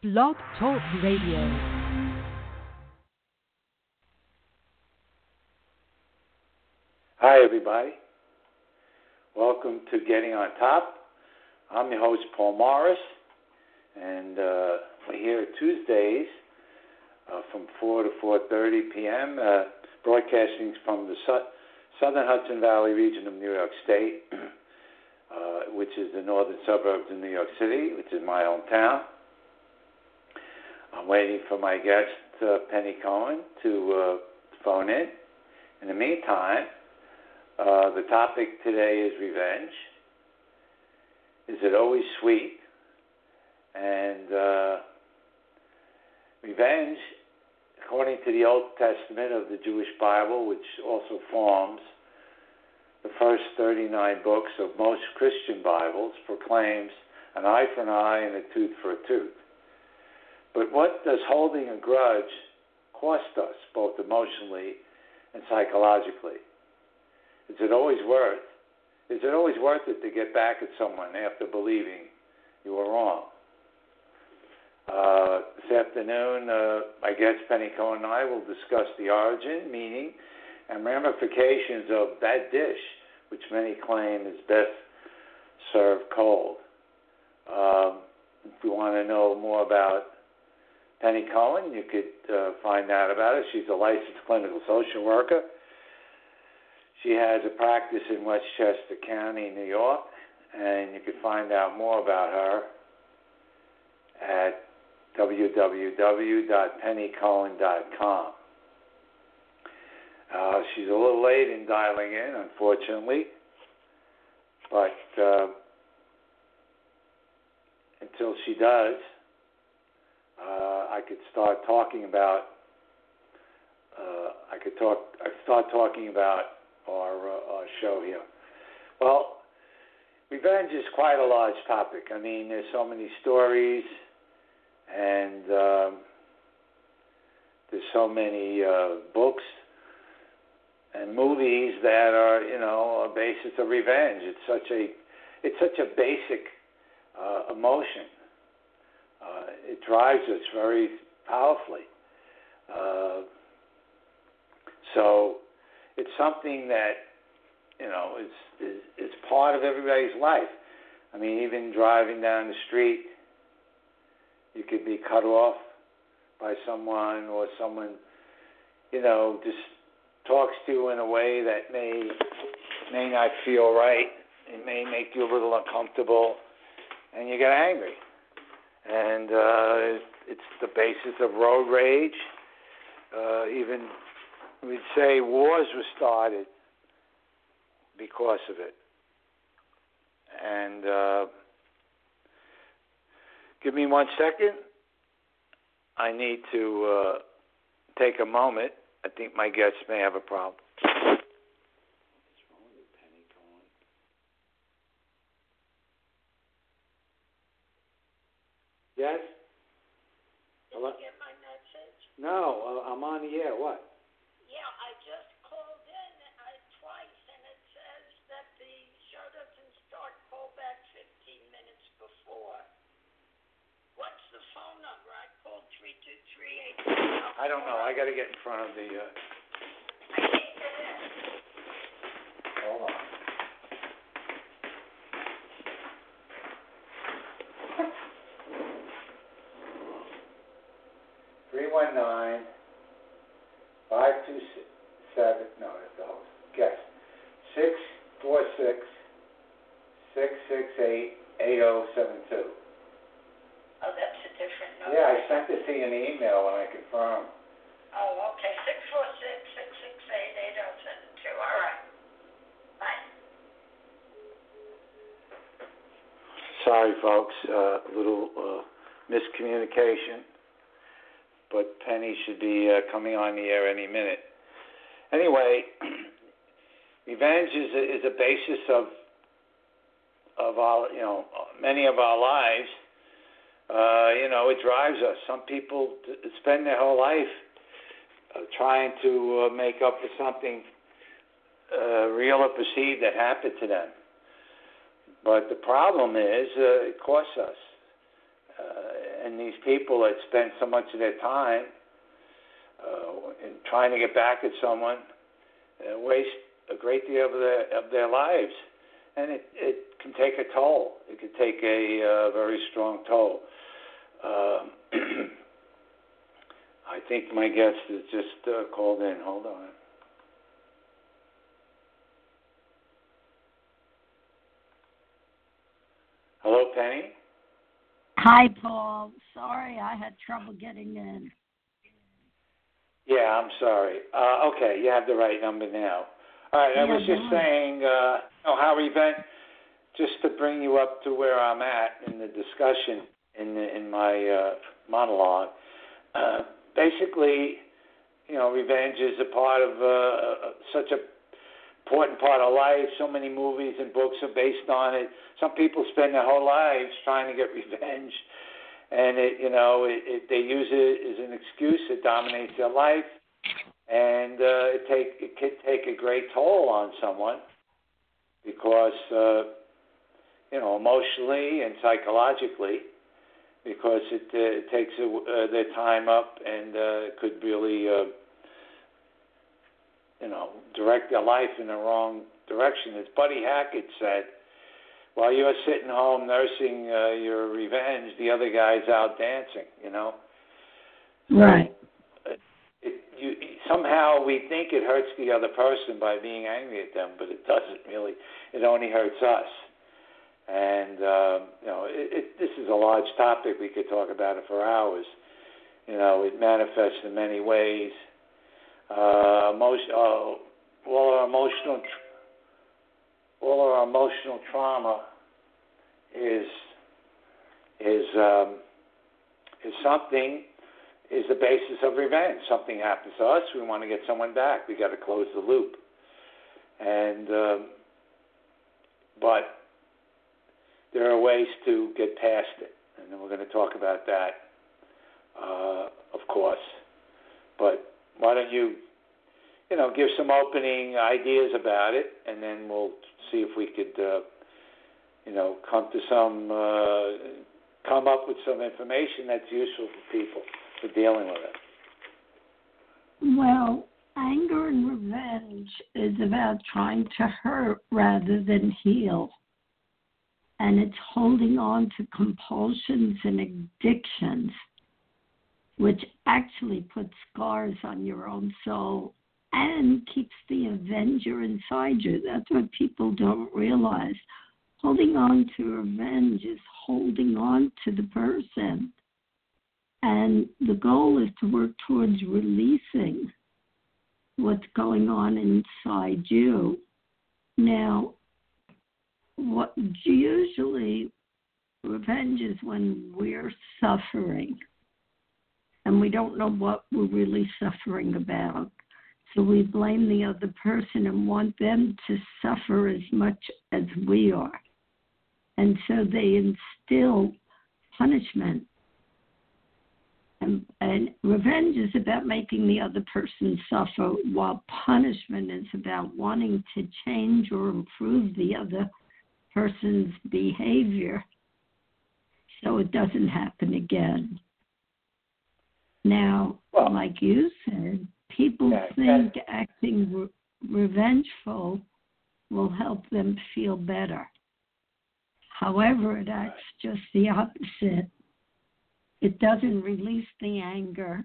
Blog Talk Radio. Hi, everybody. Welcome to Getting on Top. I'm your host, Paul Morris, and uh, we're here Tuesdays uh, from 4 to 4.30 p.m., uh, broadcasting from the su- southern Hudson Valley region of New York State, uh, which is the northern suburbs of New York City, which is my hometown. I'm waiting for my guest, uh, Penny Cohen, to uh, phone in. In the meantime, uh, the topic today is revenge. Is it always sweet? And uh, revenge, according to the Old Testament of the Jewish Bible, which also forms the first 39 books of most Christian Bibles, proclaims an eye for an eye and a tooth for a tooth. But what does holding a grudge cost us, both emotionally and psychologically? Is it always worth? Is it always worth it to get back at someone after believing you were wrong? Uh, this afternoon, uh, my guest Penny Cohen and I will discuss the origin, meaning, and ramifications of that dish, which many claim is best served cold. Um, if you want to know more about Penny Cohen. You could uh, find out about her. She's a licensed clinical social worker. She has a practice in Westchester County, New York, and you could find out more about her at www.pennycohen.com. Uh, she's a little late in dialing in, unfortunately, but uh, until she does, uh, I could start talking about. Uh, I could talk. I start talking about our, uh, our show here. Well, revenge is quite a large topic. I mean, there's so many stories, and um, there's so many uh, books and movies that are, you know, a basis of revenge. It's such a, it's such a basic uh, emotion uh, it drives us very powerfully. Uh, so it's something that you know is, is is part of everybody's life. I mean, even driving down the street, you could be cut off by someone, or someone, you know, just talks to you in a way that may may not feel right. It may make you a little uncomfortable, and you get angry and uh, it's the basis of road rage. Uh, even we'd say wars were started because of it. And uh, give me one second. I need to uh, take a moment. I think my guests may have a problem. Yes? Did Hello? you get my message? No, uh, I'm on the air. What? Yeah, I just called in uh, twice, and it says that the show doesn't start callback 15 minutes before. What's the phone number? I called 323 I don't know. I got to get in front of the. Uh... I can't get in. Hold on. Three one nine five two seven. No, that's the host. Guess six four six six six eight eight zero seven two. Oh, that's a different number. Yeah, I sent it to you in the email when I confirmed. Oh, okay. 646-668-8072. All right. Bye. Sorry, folks. Uh, a little uh, miscommunication, but Penny should be uh, coming on the air any minute. Anyway, revenge is a, is a basis of of our, you know, many of our lives. Uh, you know, it drives us. Some people spend their whole life uh, trying to uh, make up for something uh, real or perceived that happened to them. But the problem is, uh, it costs us. Uh, and these people that spend so much of their time uh, in trying to get back at someone uh, waste a great deal of their of their lives, and it it can take a toll. It can take a uh, very strong toll. Um, I think my guest is just uh, called in. Hold on. Hello, Penny. Hi, Paul. Sorry, I had trouble getting in. Yeah, I'm sorry. Uh, okay, you have the right number now. All right, I Yeah, was just saying, uh, you know, how event, just to bring you up to where I'm at in the discussion in the, in my uh, monologue. Uh, basically, you know, revenge is a part of uh, such a important part of life. So many movies and books are based on it. Some people spend their whole lives trying to get revenge, and it, you know, it, it, they use it as an excuse. It dominates their life, and uh, it take it can take a great toll on someone because uh, you know emotionally and psychologically because it, uh, it takes uh, their time up and uh, could really uh, you know direct their life in the wrong direction. As Buddy Hackett said, while you're sitting home nursing uh, your revenge, the other guy's out dancing. You know. Right. it, you somehow we think it hurts the other person by being angry at them, but it doesn't really. It only hurts us. And um, you know, it, it, this is a large topic. We could talk about it for hours. You know, it manifests in many ways. Uh, emotion, uh, all our emotional, all our emotional trauma is is um, is something is the basis of revenge. Something happens to us, we want to get someone back. We got to close the loop. And um, but there are ways to get past it, and then we're going to talk about that, uh, of course. But why don't you, you know, give some opening ideas about it, and then we'll see if we could, uh, you know, come to some, uh, come up with some information that's useful for people for dealing with it. Well, anger and revenge is about trying to hurt rather than heal. And it's holding on to compulsions and addictions, which actually puts scars on your own soul and keeps the avenger inside you. That's what people don't realize. Holding on to revenge is holding on to the person. And the goal is to work towards releasing what's going on inside you. Now, what usually revenge is when we're suffering and we don't know what we're really suffering about. So we blame the other person and want them to suffer as much as we are. And so they instill punishment and, and revenge is about making the other person suffer, while punishment is about wanting to change or improve the other person's behavior so it doesn't happen again. Now, Well- like you said, people Yeah, think acting re- revengeful will help them feel better. However, it acts just the opposite it doesn't release the anger.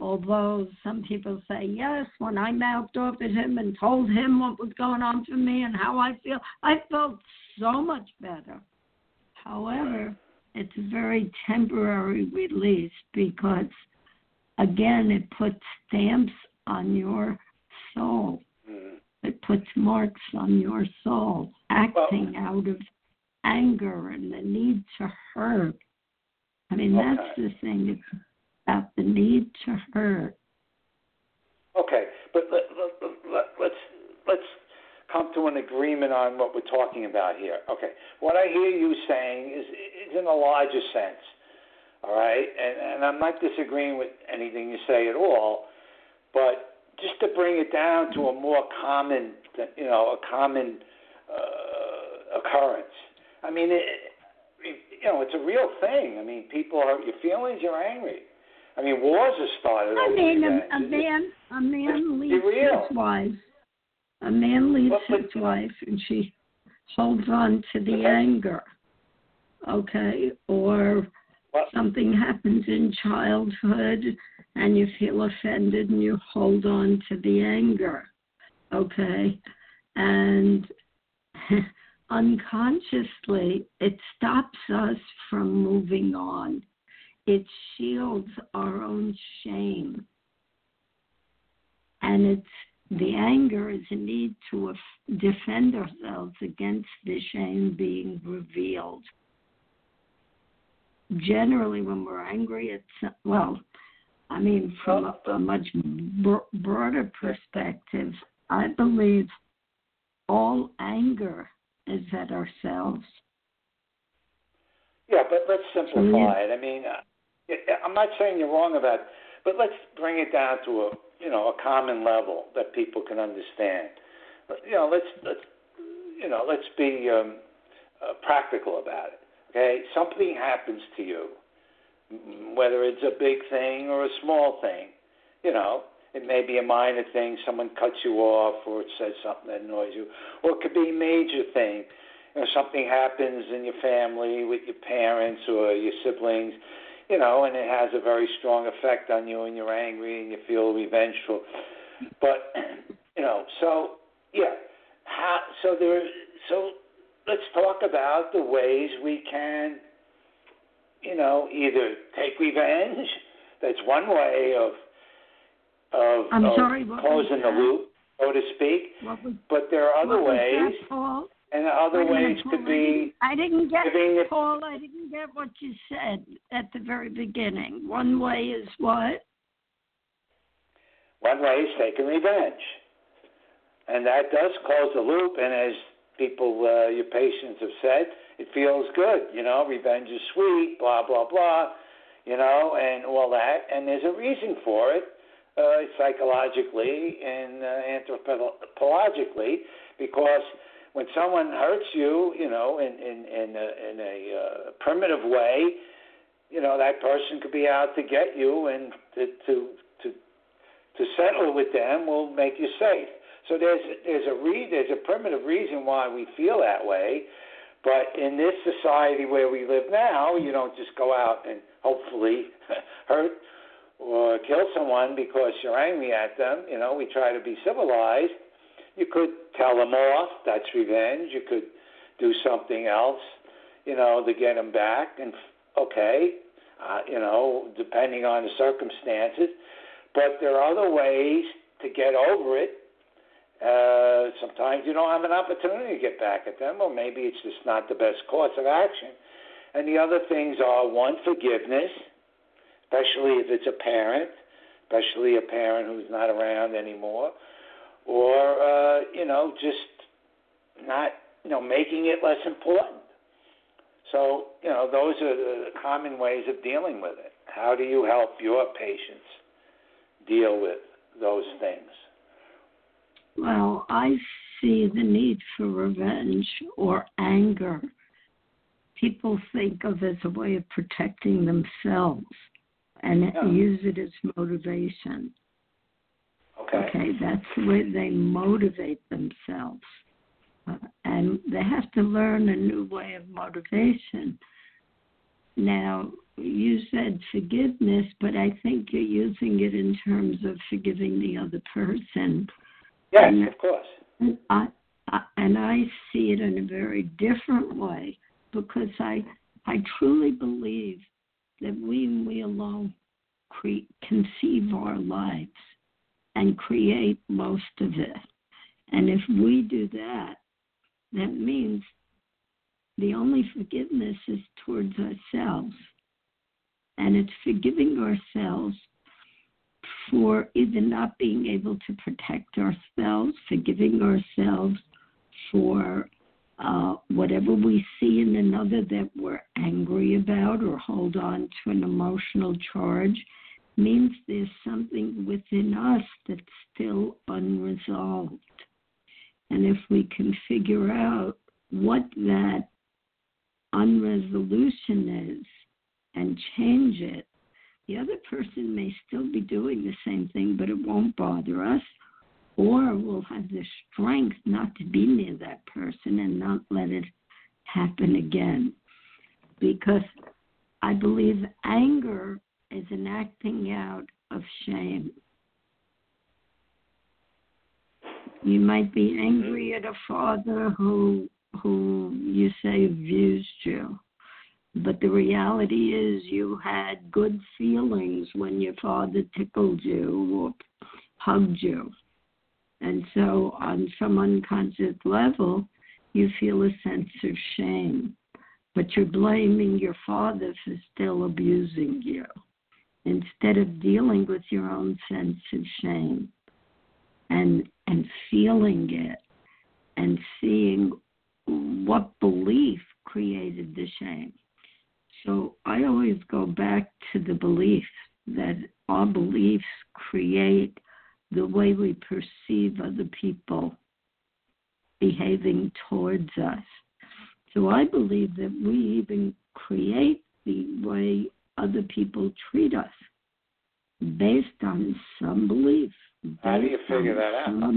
Although some people say, yes, when I mouthed off at him and told him what was going on for me and how I feel, I felt so much better. However, it's a very temporary release because, again, it puts stamps on your soul. Mm. It puts marks on your soul, acting out of anger and the need to hurt. I mean, that's the thing. It's about the need to hurt. Okay, but let, let, let, let's let's come to an agreement on what we're talking about here. Okay, what I hear you saying is is in a larger sense. All right, and and I'm not disagreeing with anything you say at all, but just to bring it down to a more common, you know, a common uh, occurrence. I mean, it, you know, it's a real thing. I mean, people are your feelings. You're angry. I mean, wars are started. I over mean, a, a man, a man leaves his wife. A man leaves but- his wife, and she holds on to the anger. Okay, or Well- something happens in childhood, and you feel offended, and you hold on to the anger. Okay, and unconsciously, it stops us from moving on. It shields our own shame. And it's the anger is a need to defend ourselves against the shame being revealed. Generally, when we're angry, it's well, I mean, from a, a much bro- broader perspective, I believe all anger is at ourselves. Yeah, but let's simplify it. I mean, uh, I'm not saying you're wrong about, it, but let's bring it down to a you know a common level that people can understand. You know, let's let's you know let's be um, uh, practical about it. Okay, something happens to you, whether it's a big thing or a small thing. You know, it may be a minor thing. Someone cuts you off, or it says something that annoys you, or it could be a major thing you know, something happens in your family with your parents or your siblings, you know, and it has a very strong effect on you and you're angry and you feel revengeful. But you know, so yeah. How so there so let's talk about the ways we can you know, either take revenge, that's one way of of, I'm of sorry, closing the loop, so to speak. Was, But there are other ways that, and other Wait a minute, ways could be I didn't, get it- Paul. I didn't get what you said at the very beginning. One way is what? one way is taking revenge, and that does close the loop. And as people, uh, your patients have said, it feels good. You know, revenge is sweet. Blah blah blah. You know, and all that. And there's a reason for it, uh, psychologically and uh, anthropologically, because when someone hurts you, you know, in in in a, in a uh, primitive way, you know that person could be out to get you, and to to to to settle with them will make you safe. So there's there's a re, there's a primitive reason why we feel that way, but in this society where we live now, you don't just go out and hopefully hurt or kill someone because you're angry at them. You know, we try to be civilized. You could tell them off. That's revenge. You could do something else, you know, to get them back. And okay, uh, you know, depending on the circumstances. But there are other ways to get over it. Uh, sometimes you don't have an opportunity to get back at them, or maybe it's just not the best course of action. And the other things are one, forgiveness, especially if it's a parent, especially a parent who's not around anymore, or uh, you know, just not you know making it less important. So you know, those are the common ways of dealing with it. How do you help your patients deal with those things? Well, I see the need for revenge or anger. People think of as a way of protecting themselves and use it as motivation. Okay. Okay, that's the way they motivate themselves. Uh, and they have to learn a new way of motivation. Now, you said forgiveness, but I think you're using it in terms of forgiving the other person. Yes, And- of course. And I, I and I see it in a very different way because I I truly believe that we and we alone cre- conceive our lives and create most of it. And if we do that, that means the only forgiveness is towards ourselves. And it's forgiving ourselves for either not being able to protect ourselves, forgiving ourselves for uh, whatever we see in another that we're angry about or hold on to an emotional charge, means there's something within us that's still unresolved. And if we can figure out what that unresolution is and change it, the other person may still be doing the same thing, but it won't bother us, or we'll have the strength not to be near that person and not let it happen again. Because I believe anger is an acting out of shame. You might be angry at a father who who you say abused you. But the reality is you had good feelings when your father tickled you or hugged you. And so on some unconscious level, you feel a sense of shame. But you're blaming your father for still abusing you instead of dealing with your own sense of shame and and feeling it and seeing what belief created the shame. So I always go back to the belief that our beliefs create the way we perceive other people behaving towards us. So I believe that we even create the way other people treat us based on some belief. How do you figure that out?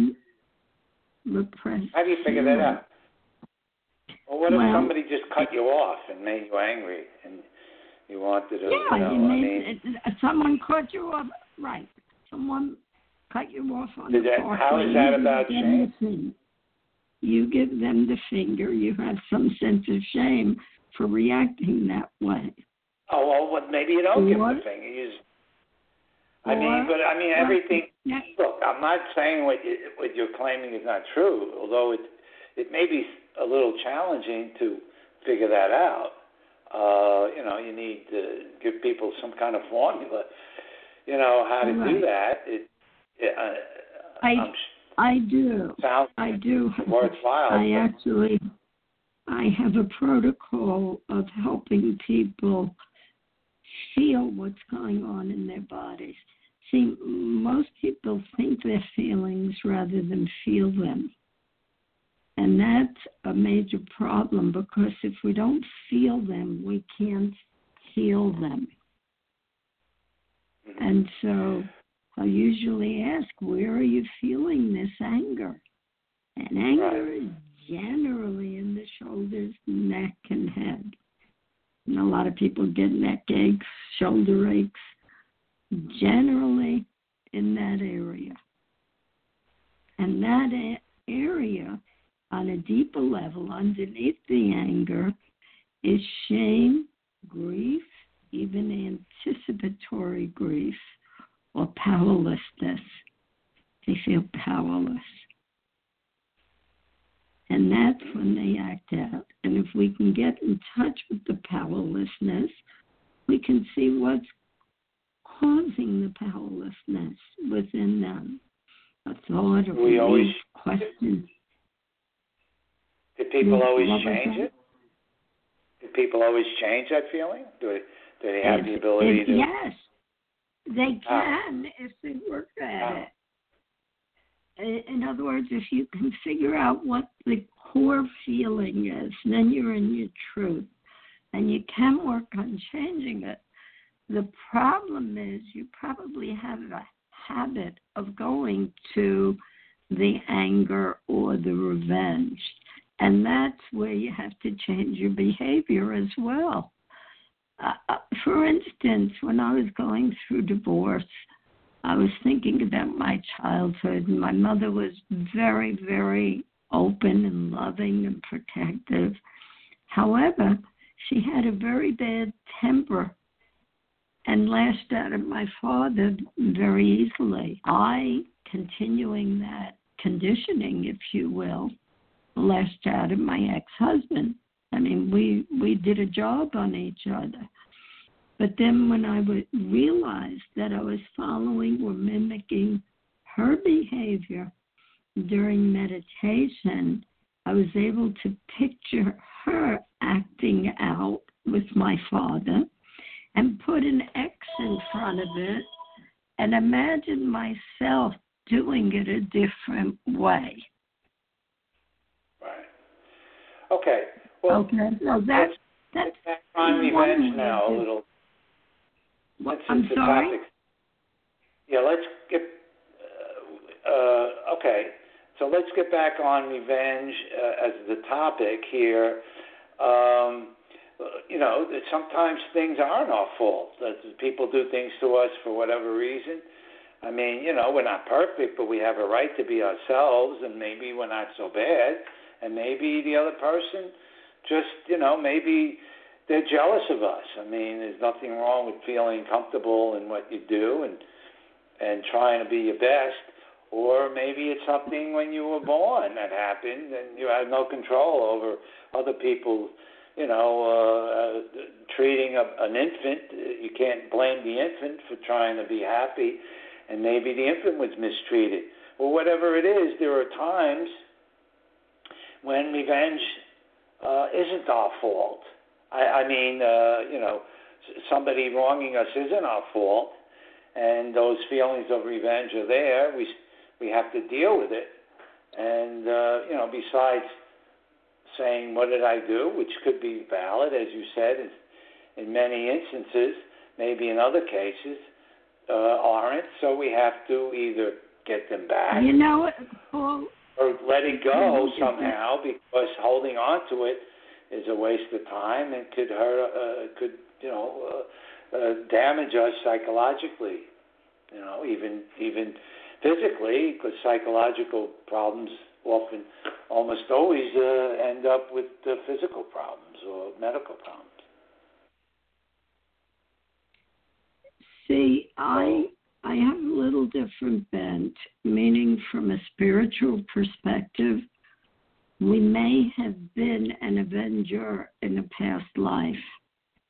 Repressed How do you figure that out? Well, what if Well- somebody just cut you off and made you angry and you wanted to, Yeah, you know, you I mean, it- uh, someone cut you off. Right. Someone cut you off on Did the that- parkway. how is that give about shame? You give them the finger. You have some sense of shame for reacting that way. oh, well, what, maybe you don't give them the finger. You just, I or- mean, but I mean, everything. Look, I'm not saying what you, what you're claiming is not true, although it it may be a little challenging to figure that out. Uh, you know, you need to give people some kind of formula. You know how to do that. It, it uh, I- I'm s- I do. sounds I do. worthwhile. I but- actually, I have a protocol of helping people feel what's going on in their bodies. See, most people think their feelings rather than feel them. And that's a major problem because if we don't feel them, we can't heal them. Mhm. And so I usually ask, where are you feeling this anger? And anger is generally in the shoulders, neck, and head. And a lot of people get neck aches, shoulder aches, generally in that area. And that area, on a deeper level, underneath the anger, is shame, grief, even anticipatory grief, or powerlessness. They feel powerless. And that's when they act out. And if we can get in touch with the powerlessness, we can see what's causing the powerlessness within them. A thought, a We belief, always- question. Did people Yes, always what was change that? it? Did people always change that feeling? Do they, do they have If- the ability if- to? Yes, they How? can if they work at How? it. In other words, if you can figure out what the core feeling is, then you're in your truth. And you can work on changing it. The problem is you probably have a habit of going to the anger or the revenge. And that's where you have to change your behavior as well. Uh, uh, for instance, when I was going through divorce, I was thinking about my childhood. My mother was very, very open and loving and protective. However, she had a very bad temper and lashed out at my father very easily. I, continuing that conditioning, if you will, lashed out at my ex-husband. I mean, we we did a job on each other. But then when I would realize that I was following or mimicking her behavior during meditation, I was able to picture her acting out with my father and put an X in front of it and imagine myself doing it a different way. Right. Okay. Well, okay, so that That's on one revenge way now a little. Since I'm sorry. topic. Yeah, let's get. Uh, uh, okay, so let's get back on revenge uh, as the topic here. Um, you know, that sometimes things aren't our fault. That people do things to us for whatever reason. I mean, you know, we're not perfect, but we have a right to be ourselves, and maybe we're not so bad, and maybe the other person just, you know, maybe they're jealous of us. I mean, there's nothing wrong with feeling comfortable in what you do and and trying to be your best. Or maybe it's something when you were born that happened and you had no control over other people, you know, uh, treating a, an infant. You can't blame the infant for trying to be happy, and maybe the infant was mistreated. Or whatever it is, there are times when revenge uh, isn't our fault. I, I mean, uh, you know, somebody wronging us isn't our fault, and those feelings of revenge are there. We we have to deal with it, and uh, you know, besides saying what did I do, which could be valid, as you said, in, in many instances, maybe in other cases uh, aren't. So we have to either get them back You know, Paul, or let it go somehow because holding on to it is a waste of time and could hurt uh, could you know uh, uh, damage us psychologically you know even even physically because psychological problems often almost always uh, end up with uh, physical problems or medical problems. See, I I have a little different bent, meaning from a spiritual perspective, we may have been an avenger in a past life,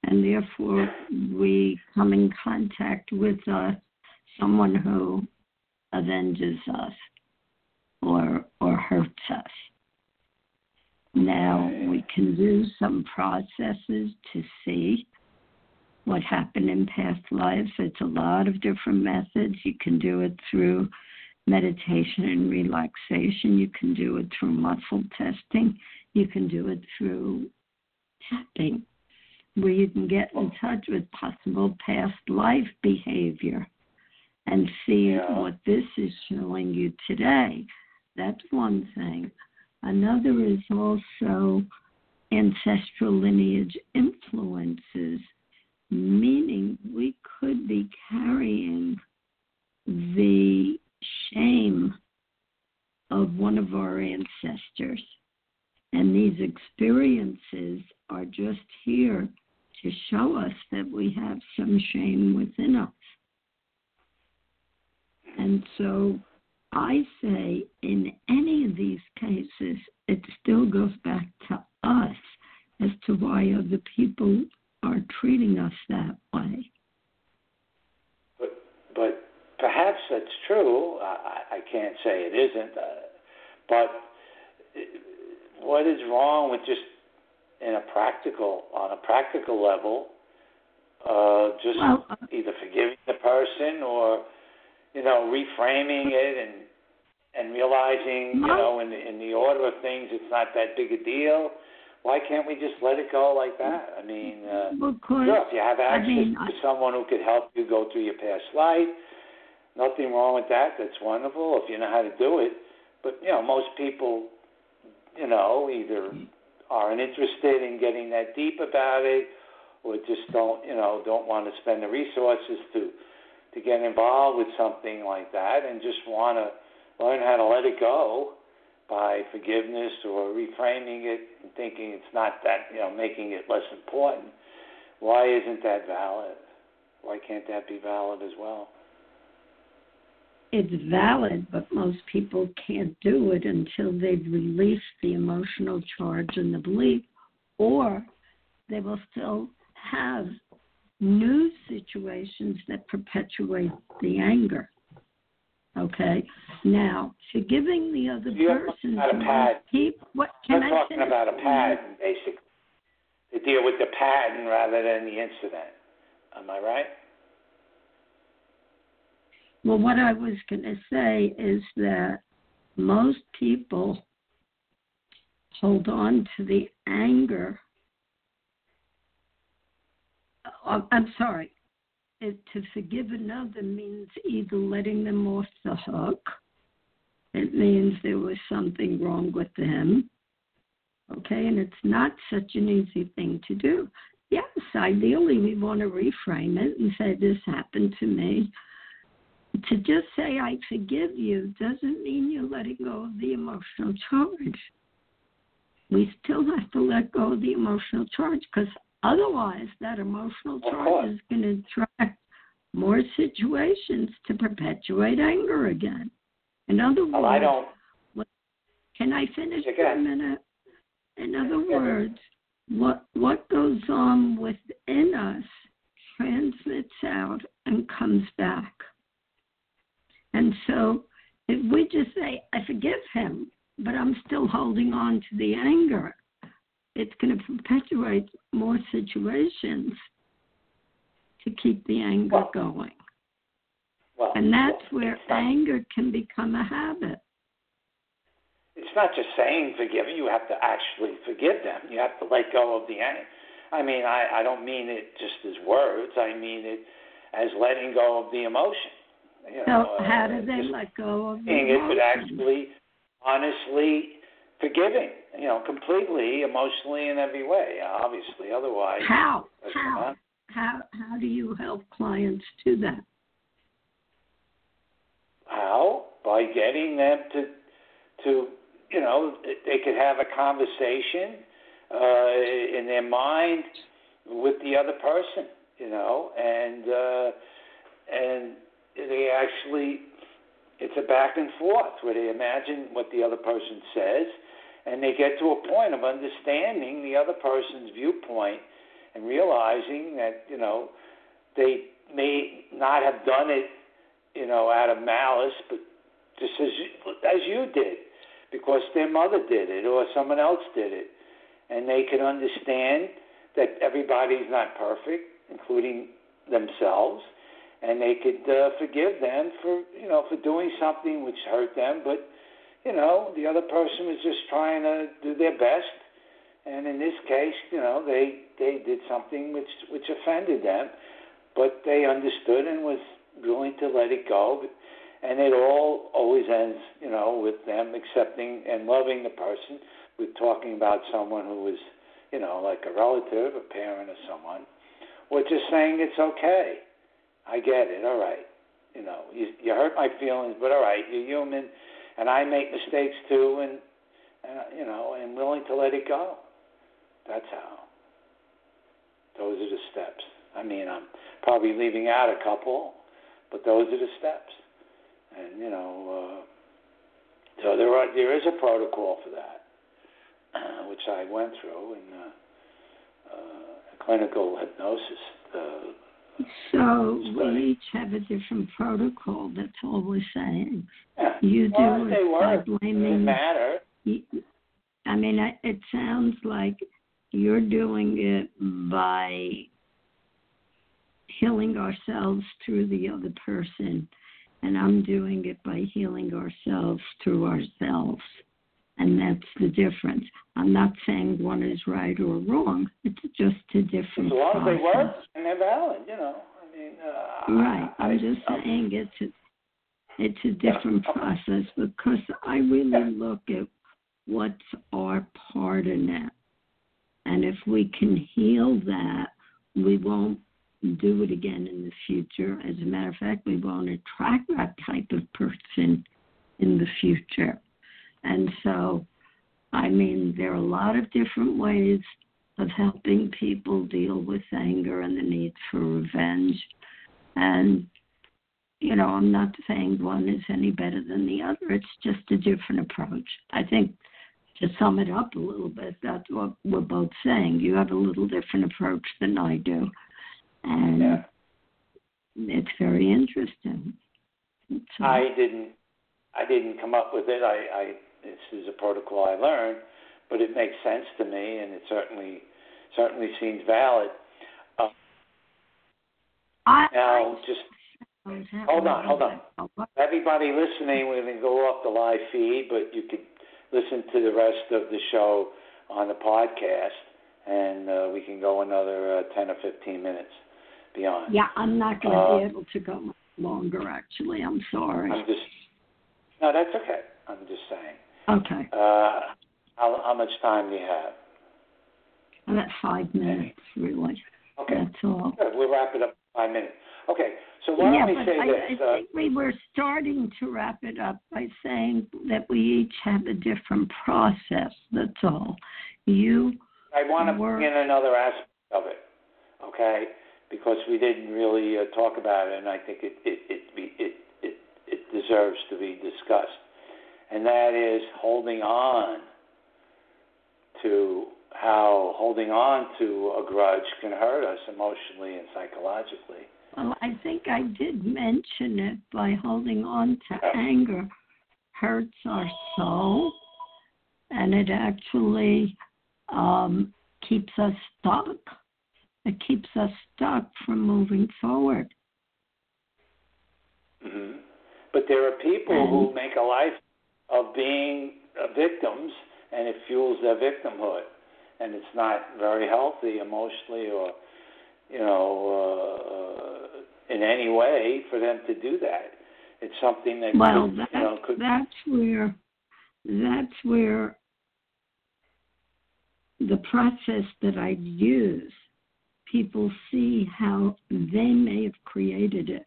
and therefore we come in contact with uh, someone who avenges us or or hurts us. Now we can do some processes to see what happened in past lives. It's a lot of different methods. You can do it through meditation and relaxation. You can do it through muscle testing. You can do it through tapping, where you can get in touch with possible past life behavior and see Yeah. what this is showing you today. That's one thing. Another is also ancestral lineage influences meaning we could be carrying the shame of one of our ancestors. And these experiences are just here to show us that we have some shame within us. And so I say in any of these cases, it still goes back to us as to why other people are treating us that way. but but perhaps that's true. I, I I can't say it isn't, uh, but what is wrong with just in a practical on a practical level, uh, just Well, uh, either forgiving the person or you know reframing it and and realizing you know in the, in the order of things it's not that big a deal. Why can't we just let it go like that? I mean. Uh, because Sure, if you have I access mean, to I- someone who could help you go through your past life, nothing wrong with that. That's wonderful if you know how to do it. But you know, most people, you know, either aren't interested in getting that deep about it, or just don't, you know, don't want to spend the resources to to get involved with something like that, and just want to learn how to let it go by forgiveness or reframing it and thinking it's not that, you know, making it less important. Why isn't that valid? Why can't that be valid as well? It's valid, but most people can't do it until they've released the emotional charge and the belief, or they will still have new situations that perpetuate the anger. Okay. Now, forgiving the other You're person. about a pad. Keep what? Can We're I talking finish? about a pattern, basically. To deal with the pattern rather than the incident. Am I right? Well, what I was going to say is that most people hold on to the anger oh, I'm sorry. It, to forgive another means either letting them off the hook. It means there was something wrong with them. Okay, and it's not such an easy thing to do. Yes, ideally we want to reframe it and say this happened to me. To just say I forgive you doesn't mean you're letting go of the emotional charge. We still have to let go of the emotional charge because otherwise that emotional charge is going to attract more situations to perpetuate anger again. In other Well, I words, don't. can I finish for a minute? In other words, what what goes on within us transmits out and comes back. And so if we just say, I forgive him, but I'm still holding on to the anger, it's going to perpetuate more situations to keep the anger Well, going. Well, And that's well, where not, anger can become a habit. it's not just saying forgive. You have to actually forgive them. You have to let go of the anger. I mean, I, I don't mean it just as words. I mean it as letting go of the emotion. You So how uh, do they just let go of the saying it, but actually, honestly forgiving. You know, completely, emotionally, in every way. Obviously, otherwise, How? How? How how do you help clients do that? How? By getting them to, to you know, they could have a conversation uh, in their mind with the other person, you know, and uh, and they actually, it's a back and forth where they imagine what the other person says, and they get to a point of understanding the other person's viewpoint and realizing that you know they may not have done it you know, out of malice, but just as you, as you did, because their mother did it or someone else did it, and they can understand that everybody's not perfect, including themselves, and they could uh, forgive them for you know for doing something which hurt them, but you know the other person was just trying to do their best, and in this case, you know they they did something which which offended them, but they understood and was willing to let it go. And it all always ends, you know, with them accepting and loving the person. With talking about someone who was, you know, like a relative, a parent, or someone, or just saying it's okay. I get it. All right. You know, you, you hurt my feelings, but all right, you're human, and I make mistakes too, and, and you know, and willing to let it go. That's how. Those are the steps. I mean, I'm probably leaving out a couple, but those are the steps. And you know, uh, so there are there is a protocol for that, uh, which I went through in uh, uh, clinical hypnosis. Uh, So we each have a different protocol. That's all we're saying. yeah. You do well, they it by blaming. matter. I mean, I- it sounds like you're doing it by healing ourselves through the other person, and I'm doing it by healing ourselves through ourselves. And that's the difference. I'm not saying one is right or wrong. It's just a different. As long as they work process. and they're valid, you know. I mean, uh, Right. I, I'm just I, saying it's a, it's a Yeah. different process because I really Yeah. look at what's our part in it. And if we can heal that, we won't do it again in the future. As a matter of fact, we won't attract that type of person in the future. And so, I mean, there are a lot of different ways of helping people deal with anger and the need for revenge. And, you know, I'm not saying one is any better than the other, it's just a different approach. I think to sum it up a little bit, that's what we're both saying. You have a little different approach than I do. And yeah. it's very interesting. So, uh, I didn't I didn't come up with it. I, I this is a protocol I learned, but it makes sense to me, and it certainly certainly seems valid. Uh, I, now, just hold on, hold on. everybody listening, we're going to go off the live feed, but you could listen to the rest of the show on the podcast, and uh, we can go another uh, ten or fifteen minutes. beyond. Yeah, I'm not going to Uh, be able to go much longer. Actually, I'm sorry. I'm just no, that's okay. I'm just saying. Okay, Uh, how how much time do you have? about five minutes, really. Okay, That's all. good. We'll wrap it up in five minutes. Okay, so why yeah, don't we say I, this? I uh, think we were starting to wrap it up by saying that we each have a different process. That's all. You I want to Work. bring in another aspect of it, okay? Because we didn't really uh, talk about it, and I think it it it, be, it it it deserves to be discussed, and that is holding on to how holding on to a grudge can hurt us emotionally and psychologically. Well, I think I did mention it by holding on to anger hurts our soul and it actually um, keeps us stuck. It keeps us stuck from moving forward. hmm But there are people who make a life of being uh, victims, and it fuels their victimhood, and it's not very healthy emotionally or, you know, uh, in any way for them to do that. It's something that Well, could, that, you know could that's where that's where the process that I use, people see how they may have created it.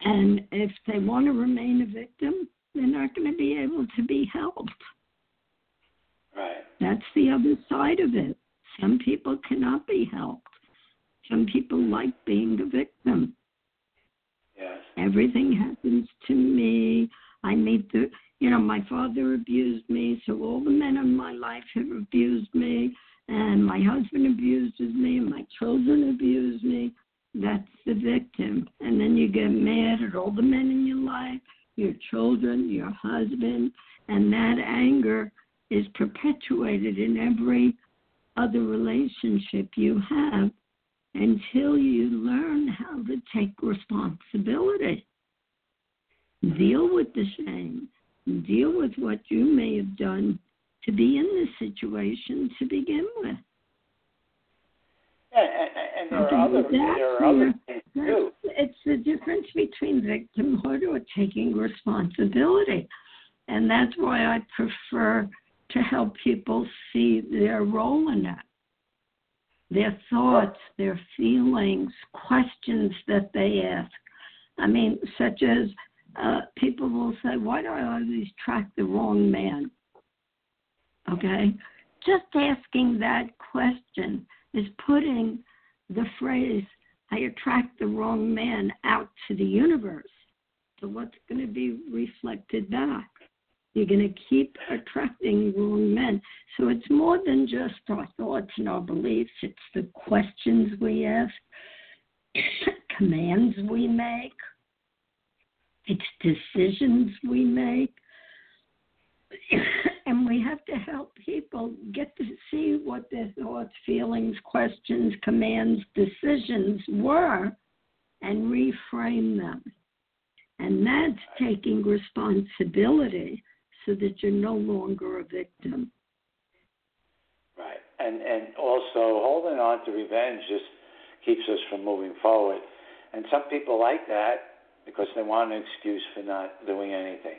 And if they want to remain a victim, they're not going to be able to be helped. right. That's the other side of it. Some people cannot be helped. Some people like being the victim. Yes. Everything happens to me. I meet the, you know, my father abused me, so all the men in my life have abused me, and my husband abuses me, and my children abuse me. That's the victim. And then you get mad at all the men in your life, your children, your husband, and that anger is perpetuated in every other relationship you have until you learn how to take responsibility. Deal with the shame. Deal with what you may have done to be in this situation to begin with. Yeah, and, and there are other there are other things too. It's the difference between victimhood or taking responsibility. And that's why I prefer to help people see their role in it. Their thoughts, their feelings, questions that they ask. I mean, such as uh, people will say, Why do I always track the wrong man? Okay? Just asking that question is putting the phrase, I attract the wrong man out to the universe. So what's going to be reflected back? You're going to keep attracting wrong men. So it's more than just our thoughts and our beliefs, it's the questions we ask, commands we make, it's decisions we make. we have to help people get to see what their thoughts, feelings, questions, commands, decisions were and reframe them. And that's taking responsibility so that you're no longer a victim. Right. And and also holding on to revenge just keeps us from moving forward. And some people like that because they want an excuse for not doing anything.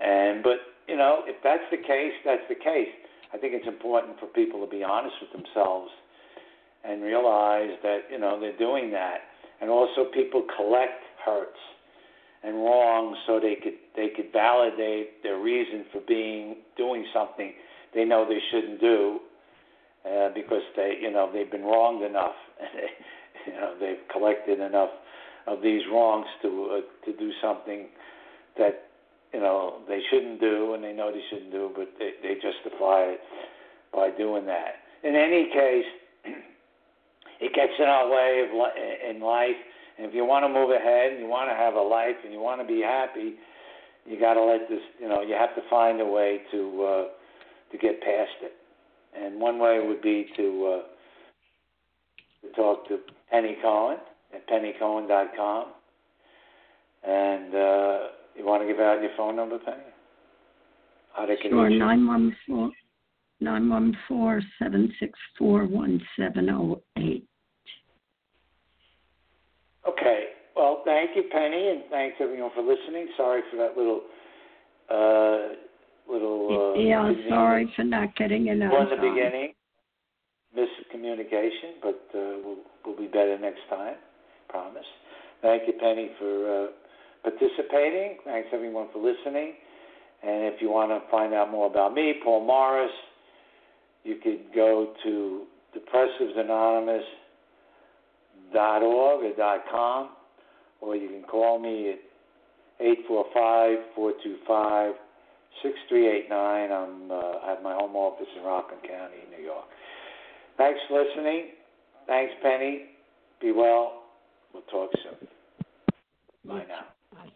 And but you know, if that's the case, that's the case. I think it's important for people to be honest with themselves and realize that, you know, they're doing that. And also people collect hurts and wrongs so they could they could validate their reason for being doing something they know they shouldn't do uh, because they you know they've been wronged enough you know they've collected enough of these wrongs to uh, to do something that you know they shouldn't do and they know they shouldn't do but they they justify it by doing that in any case it gets in our way of li- in life and if you want to move ahead and you want to have a life and you want to be happy, you got to let this, you know, you have to find a way to uh, to get past it. And one way would be to uh, to talk to Penny Cohen at pennycohen.com. And uh, you want to give out your phone number, Penny? How they can Sure, reach you? 914 914 764 1708. Okay. Well, thank you, Penny, and thanks everyone for listening. Sorry for that little, uh, little. Uh, yeah, sorry for not getting in Well, in the time. beginning, miscommunication, but uh, we'll, we'll be better next time. Promise. Thank you, Penny, for uh, participating. Thanks everyone for listening. And if you want to find out more about me, Paul Morris, you could go to depressivesanonymous.org or .com, or you can call me at 845-425-6389. I'm uh, I have my home office in Rockland County, New York. Thanks for listening. Thanks, Penny. Be well. We'll talk soon. Bye now.